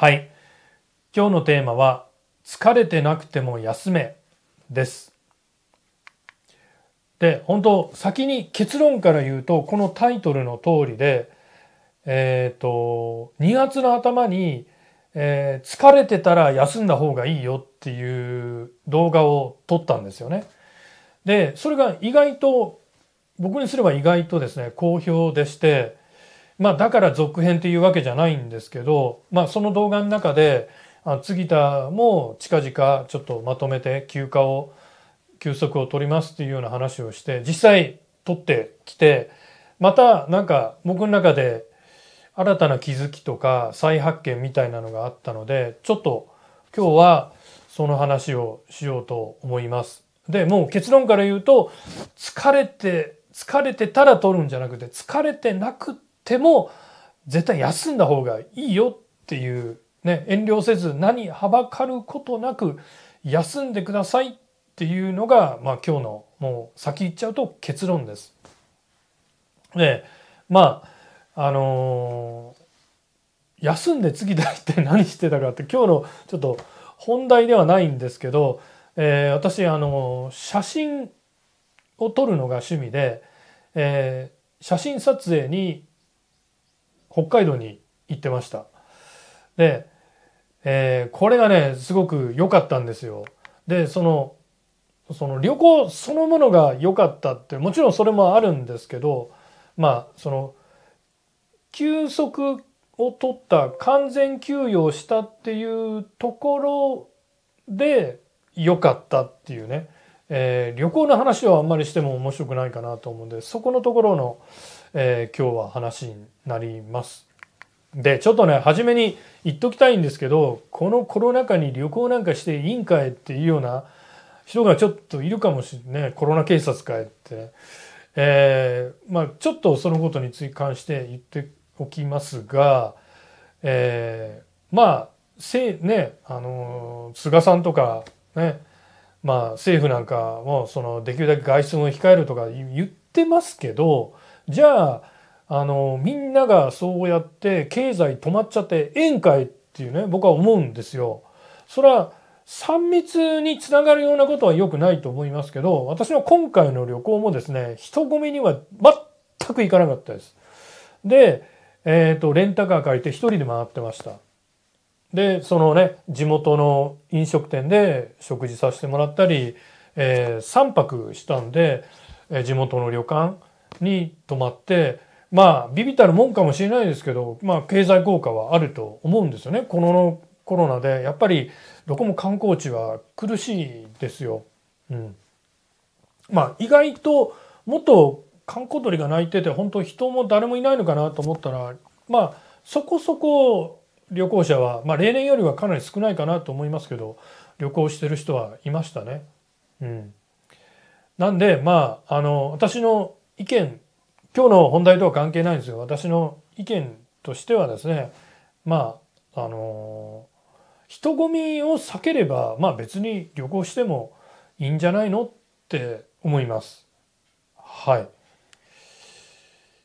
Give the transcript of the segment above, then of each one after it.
はい。今日のテーマは、疲れてなくても休めです。で、本当先に結論から言うと、このタイトルの通りで、えっ、と、2月の頭に、えー疲れてたら休んだ方がいいよっていう動画を撮ったんですよね。で、それが意外と、僕にすれば意外とですね、好評でして、まあだから続編っていうわけじゃないんですけど、まあその動画の中で、あ杉田も近々ちょっとまとめて休暇を、休息を取りますっていうような話をして、実際取ってきて、またなんか僕の中で新たな気づきとか再発見みたいなのがあったので、ちょっと今日はその話をしようと思います。で、もう結論から言うと、疲れて、疲れてたら取るんじゃなくて、疲れてなくても絶対休んだ方がいいよっていう、ね、遠慮せず何はばかることなく休んでくださいっていうのが、まあ今日のもう先言っちゃうと結論です。で、まあ、あのー休んで次だって何してたかって今日のちょっと本題ではないんですけど、えー私あのー写真を撮るのが趣味で、えー写真撮影に北海道に行ってました。で、えーこれがねすごく良かったんですよ。でそのその旅行そのものが良かったってもちろんそれもあるんですけどまあその休息を取った完全休養したっていうところで良かったっていうね、えー旅行の話はあんまりしても面白くないかなと思うんでそこのところの、えー今日は話になります。でちょっとね初めに言っときたいんですけどこのコロナ禍に旅行なんかしていいんかいっていうような人がちょっといるかもしれないコロナ警察かいってね、えーまあちょっとそのことについ関して言っておきますが、えーまあせねあの菅さんとかねまあ政府なんかもそのできるだけ外出を控えるとか言ってますけどじゃああのみんながそうやって経済止まっちゃってええんかいっていうね僕は思うんですよ。それは3密につながるようなことは良くないと思いますけど私の今回の旅行もですね人混みには全く行かなかったです。で、えー、とレンタカー借りて一人で回ってました。でそのね地元の飲食店で食事させてもらったり、え3泊したんで、えー地元の旅館に泊まってまあビビたるもんかもしれないですけどまあ経済効果はあると思うんですよねこのコロナでやっぱりどこも観光地は苦しいですよ。うん、まあ意外ともっと観光鳥が鳴いてて本当人も誰もいないのかなと思ったらまあそこそこ旅行者は、まあ、例年よりはかなり少ないかなと思いますけど旅行してる人はいましたね。うん、なんでまああの私の意見今日の本題とは関係ないんですよ私の意見としてはですねまああの人混みを避ければまあ別に旅行してもいいんじゃないのって思います。はい。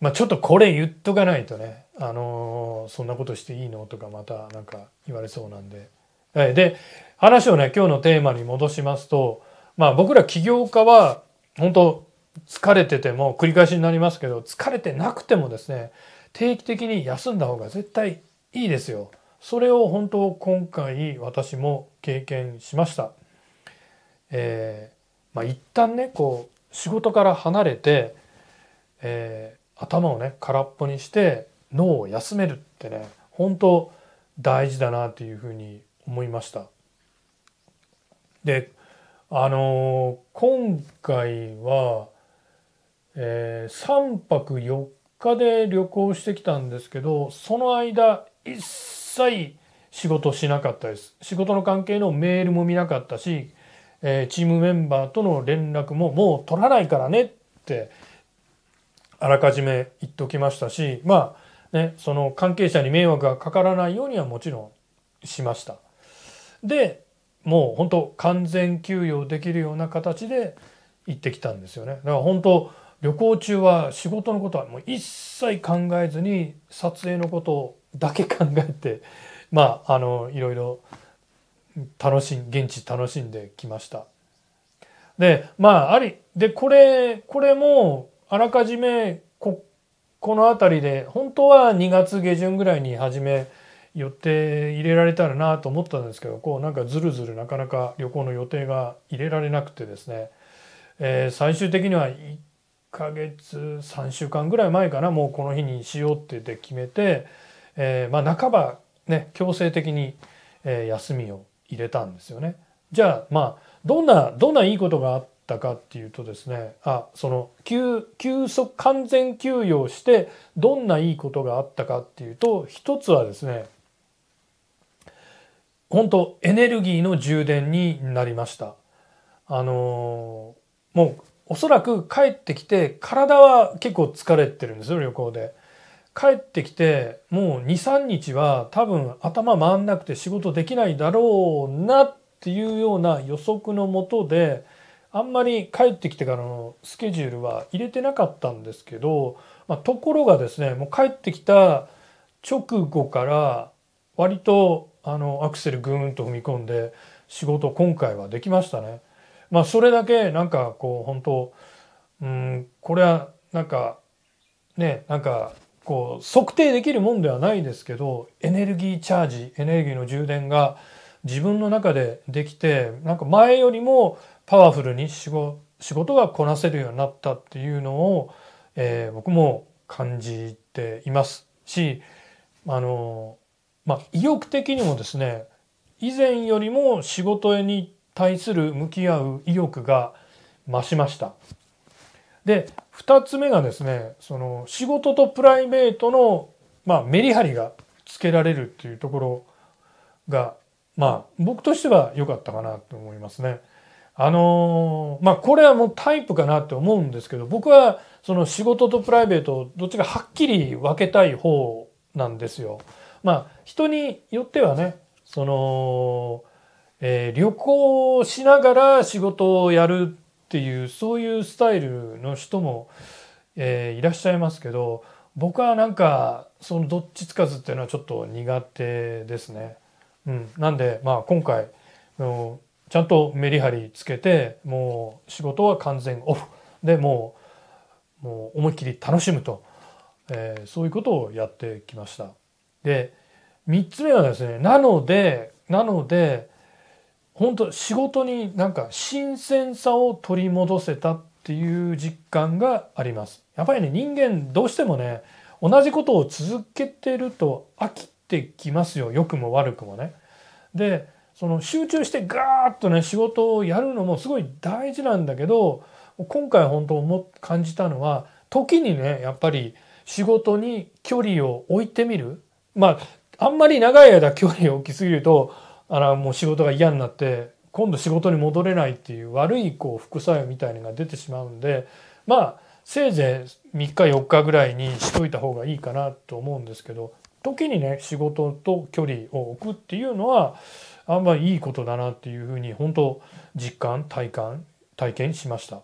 まあちょっとこれ言っとかないとね、あのそんなことしていいのとかまたなんか言われそうなんで。はいで、話をね、今日のテーマに戻しますと、まあ僕ら起業家は本当疲れてても繰り返しになりますけど、疲れてなくてもですね、定期的に休んだ方が絶対いいですよ。それを本当今回私も経験しました。えーまあ一旦ねこう仕事から離れて、えー頭をね空っぽにして脳を休めるってね本当大事だなというふうに思いました。であのー今回は、え3泊4日で旅行してきたんですけどその間一切仕事しなかったです仕事の関係のメールも見なかったし、えーチームメンバーとの連絡ももう取らないからねってあらかじめ言っておきましたしまあねその関係者に迷惑がかからないようにはもちろんしました。でもう本当完全休養できるような形で行ってきたんですよね。だから本当旅行中は仕事のことはもう一切考えずに撮影のことだけ考えて、まああのいろいろ楽しん現地楽しんできました。でまあありでこれこれもあらかじめここの辺りで本当は2月下旬ぐらいに始め予定入れられたらなと思ったんですけどこうなんかずるずるなかなか旅行の予定が入れられなくてですね、えー、最終的にはヶ月3週間ぐらい前かなもうこの日にしようって言って決めて、えー、まあ半ばね強制的に、え休みを入れたんですよね。じゃあまあどんなどんないいことがあったかっていうとですねあその休休息完全休養してどんないいことがあったかっていうと一つはですね本当エネルギーの充電になりました。あのー、もうおそらく帰ってきて体は結構疲れてるんですよ旅行で。帰ってきてもう23日は多分頭回んなくて仕事できないだろうなっていうような予測のもとであんまり帰ってきてからのスケジュールは入れてなかったんですけど、まあ、ところがですねもう帰ってきた直後から割とあのアクセルグーンと踏み込んで仕事今回はできましたね。まあそれだけなんかこう本当うんこれはなんかねなんかこう測定できるもんではないですけどエネルギーチャージエネルギーの充電が自分の中でできてなんか前よりもパワフルに仕事仕事がこなせるようになったっていうのを、えー、僕も感じていますしあのまあ、意欲的にもですね以前よりも仕事に対する向き合う意欲が増しました。で2つ目がですねその仕事とプライベートの、まあ、メリハリがつけられるっていうところがまあ僕としては良かったかなと思いますね。あのー、まあこれはもうタイプかなって思うんですけど僕はその仕事とプライベートどっちがはっきり分けたい方なんですよ。まあ人によってはねその、えー、旅行しながら仕事をやるっていうそういうスタイルの人も、えー、いらっしゃいますけど僕はなんかそのどっちつかずっていうのはちょっと苦手ですね。うん、なんでまあ今回のちゃんとメリハリつけてもう仕事は完全オフでもうもう思いっきり楽しむと、えー、そういうことをやってきました。で3つ目はですねなのでなので本当仕事になんか新鮮さを取り戻せたっていう実感があります。やっぱりね人間どうしてもね同じことを続けてると飽きてきますよ良くも悪くもね。でその集中してガーッとね仕事をやるのもすごい大事なんだけど今回本当思感じたのは時にねやっぱり仕事に距離を置いてみるまあ、あんまり長い間距離を置きすぎると、あの、もう仕事が嫌になって、今度仕事に戻れないっていう悪いこう副作用みたいなのが出てしまうんで、まあ、せいぜい3日4日ぐらいにしといた方がいいかなと思うんですけど、時にね、仕事と距離を置くっていうのは、あんまりいいことだなっていうふうに、本当実感、体感、体験しました。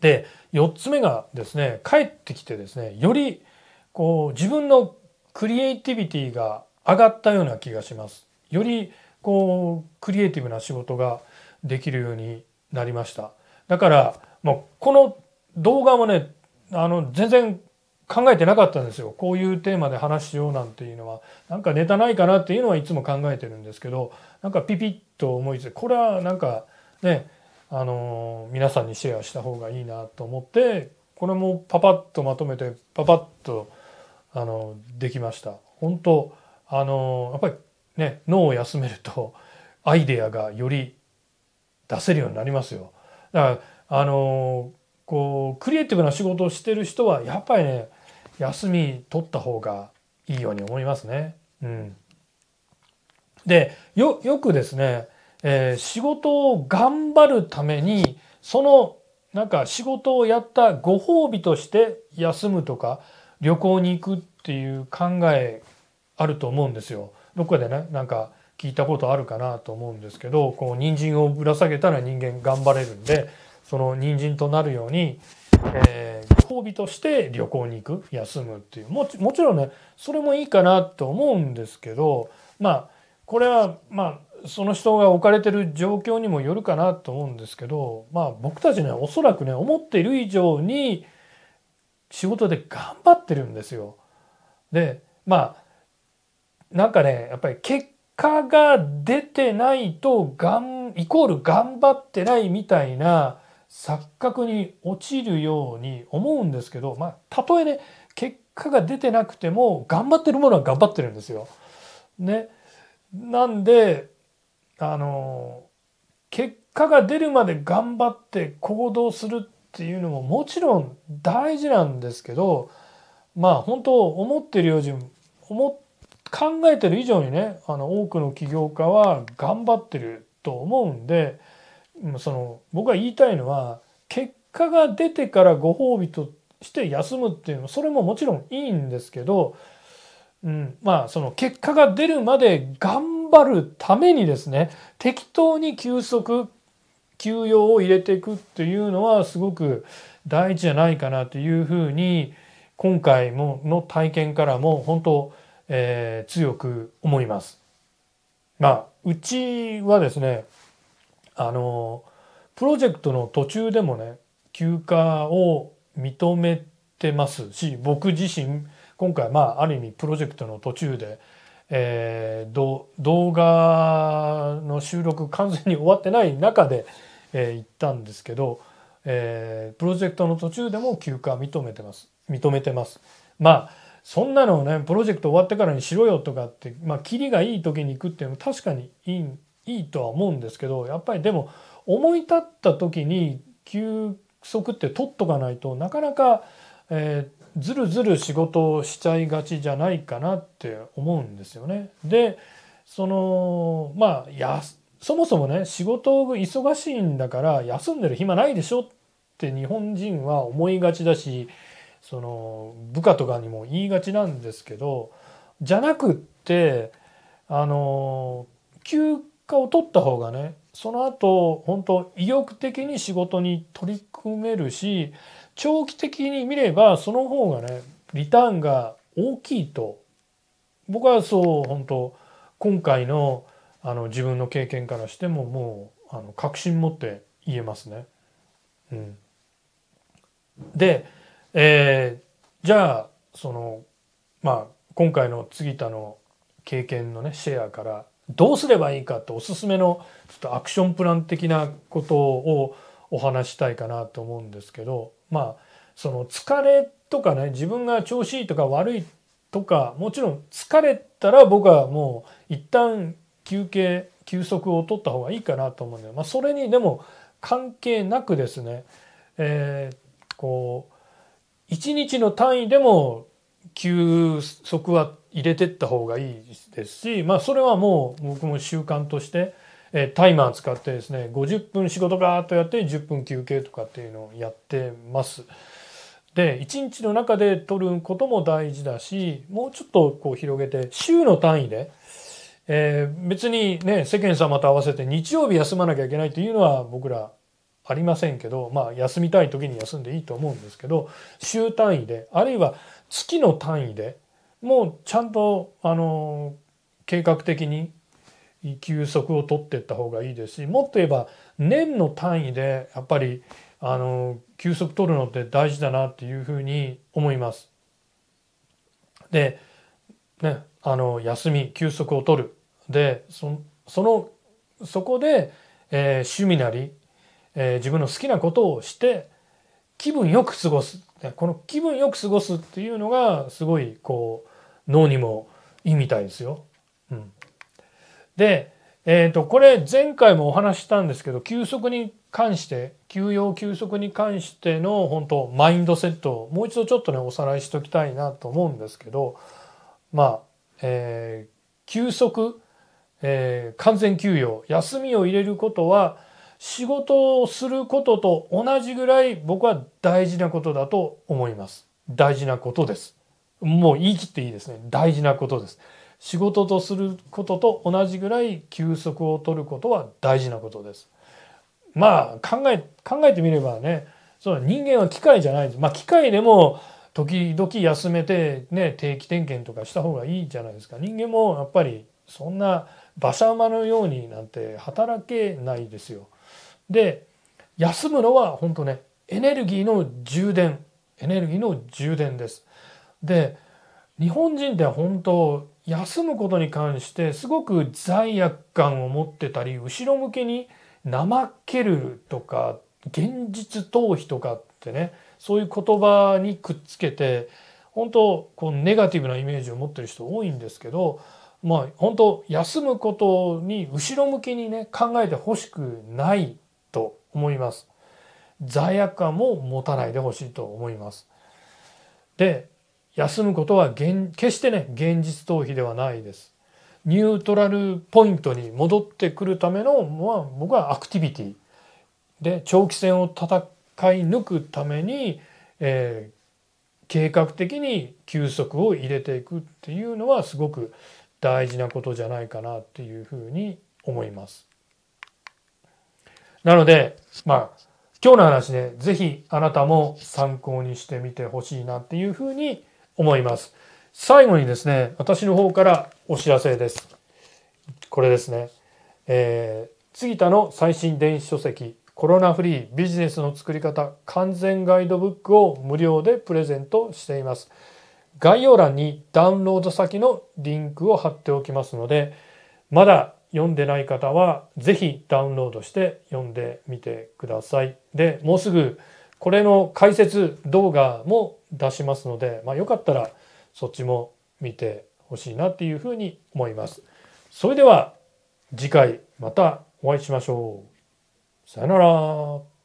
で、4つ目がですね、帰ってきてですね、よりこう自分のクリエイティビティが上がったような気がします。よりこうクリエイティブな仕事ができるようになりました。だからもうこの動画もねあの全然考えてなかったんですよ。こういうテーマで話しようなんていうのはなんかネタないかなっていうのはいつも考えてるんですけどなんかピピッと思いついこれはなんかねあの皆さんにシェアした方がいいなと思ってこれもパパッとまとめてパパッとあのできました本当あのやっぱりね脳を休めるとアイデアがより出せるようになりますよだからあのこうクリエイティブな仕事をしてる人はやっぱりね休み取った方がいいように思いますね。うん、でよくですね、えー、仕事を頑張るためにそのなんか仕事をやったご褒美として休むとか旅行に行くっていう考えあると思うんですよ。どこかでねなんか聞いたことあるかなと思うんですけどこう人参をぶら下げたら人間頑張れるんでその人参となるように、えー、褒美として旅行に行く休むっていうもちもちろんねそれもいいかなと思うんですけどまあこれはまあその人が置かれてる状況にもよるかなと思うんですけどまあ僕たちねおそらくね思っている以上に仕事で頑張ってるんですよ。でまあなんかねやっぱり結果が出てないとがんイコール頑張ってないみたいな錯覚に陥るように思うんですけどまあたとえね結果が出てなくても頑張ってるものは頑張ってるんですよ。ね。なんであの結果が出るまで頑張って行動するっていうのももちろん大事なんですけどまあ本当思ってるより思考えてる以上にねあの多くの起業家は頑張ってると思うんでその僕が言いたいのは結果が出てからご褒美として休むっていうのそれももちろんいいんですけど、うん、まあその結果が出るまで頑張るためにですね適当に休息休養を入れていくっていうのはすごく大事じゃないかなというふうに今回もの体験からも本当、えー、強く思います。まあうちはですねあのプロジェクトの途中でもね休暇を認めてますし僕自身今回まあある意味プロジェクトの途中で、えー、動画の収録完全に終わってない中で、えー、行ったんですけど、えー、プロジェクトの途中でも休暇認めてます認めてます。まあそんなのをねプロジェクト終わってからにしろよとかってまあキリがいい時に行くっていうのも確かにいいいいとは思うんですけどやっぱりでも思い立った時に休息って取っとかないとなかなか、えー、ずるずる仕事をしちゃいがちじゃないかなって思うんですよね。でそのまあやそもそもね仕事忙しいんだから休んでる暇ないでしょって日本人は思いがちだしその部下とかにも言いがちなんですけどじゃなくってあの休暇を取った方がねその後本当意欲的に仕事に取り組めるし長期的に見ればその方がねリターンが大きいと僕はそう本当今回のあの自分の経験からしてももうあの確信持って言えますね。うん、で、えー、じゃあそのまあ今回の杉田の経験のねシェアからどうすればいいかっておすすめのちょっとアクションプラン的なことをお話したいかなと思うんですけどまあその疲れとかね自分が調子いいとか悪いとかもちろん疲れたら僕はもう一旦休憩休息を取った方がいいかなと思うんで、まあ、それにでも関係なくですね、えー、こう一日の単位でも休息は入れてった方がいいですし、まあ、それはもう僕も習慣として、えタイマー使ってですね50分仕事ガーッとやって10分休憩とかっていうのをやってます。で1日の中で取ることも大事だしもうちょっとこう広げて週の単位で、えー、別にね世間様と合わせて日曜日休まなきゃいけないというのは僕らありませんけどまあ休みたい時に休んでいいと思うんですけど週単位であるいは月の単位でもうちゃんとあの計画的に休息を取っていった方がいいですしもっと言えば年の単位でやっぱりあの休息取るのって大事だなっていうふうに思います。で、ね、あの休み休息を取るでそそのそこで、えー、趣味なり、えー、自分の好きなことをして気分よく過ごすこの気分よく過ごすっていうのがすごいこう脳にもいいみたいですよ。うん、で、えー、とこれ前回もお話したんですけど休息に関して休養休息に関しての本当マインドセットをもう一度ちょっとねおさらいしときたいなと思うんですけどまあ、えー、休息、えー、完全休養休みを入れることは仕事をすることと同じぐらい僕は大事なことだと思います。大事なことです。もう言い切っていいですね。大事なことです。仕事とすることと同じぐらい休息を取ることは大事なことです。まあ考え考えてみればねそう人間は機械じゃないです。まあ機械でも時々休めてね定期点検とかした方がいいじゃないですか。人間もやっぱりそんな馬車馬のようになんて働けないですよ。で休むのは本当ねエネルギーの充電エネルギーの充電です。で日本人って本当休むことに関してすごく罪悪感を持ってたり後ろ向きに怠けるとか現実逃避とかってねそういう言葉にくっつけて本当こうネガティブなイメージを持ってる人多いんですけどまあ本当休むことに後ろ向きにね考えてほしくないと思います。罪悪感も持たないでほしいと思います。で休むことは決してね現実逃避ではないです。ニュートラルポイントに戻ってくるための、まあ、僕はアクティビティで長期戦を戦い抜くために、えー、計画的に休息を入れていくっていうのはすごく大事なことじゃないかなっていうふうに思います。なのでまあ今日の話ね是非あなたも参考にしてみてほしいなっていうふうに思います。最後にですね私の方からお知らせです。これですね。えー、杉田の最新電子書籍コロナフリービジネスの作り方完全ガイドブックを無料でプレゼントしています。概要欄にダウンロード先のリンクを貼っておきますので、まだ読んでない方はぜひダウンロードして読んでみてください。で、もうすぐこれの解説動画も出しますので、まあ、よかったらそっちも見てほしいなっていうふうに思います。それでは次回またお会いしましょう。さよなら。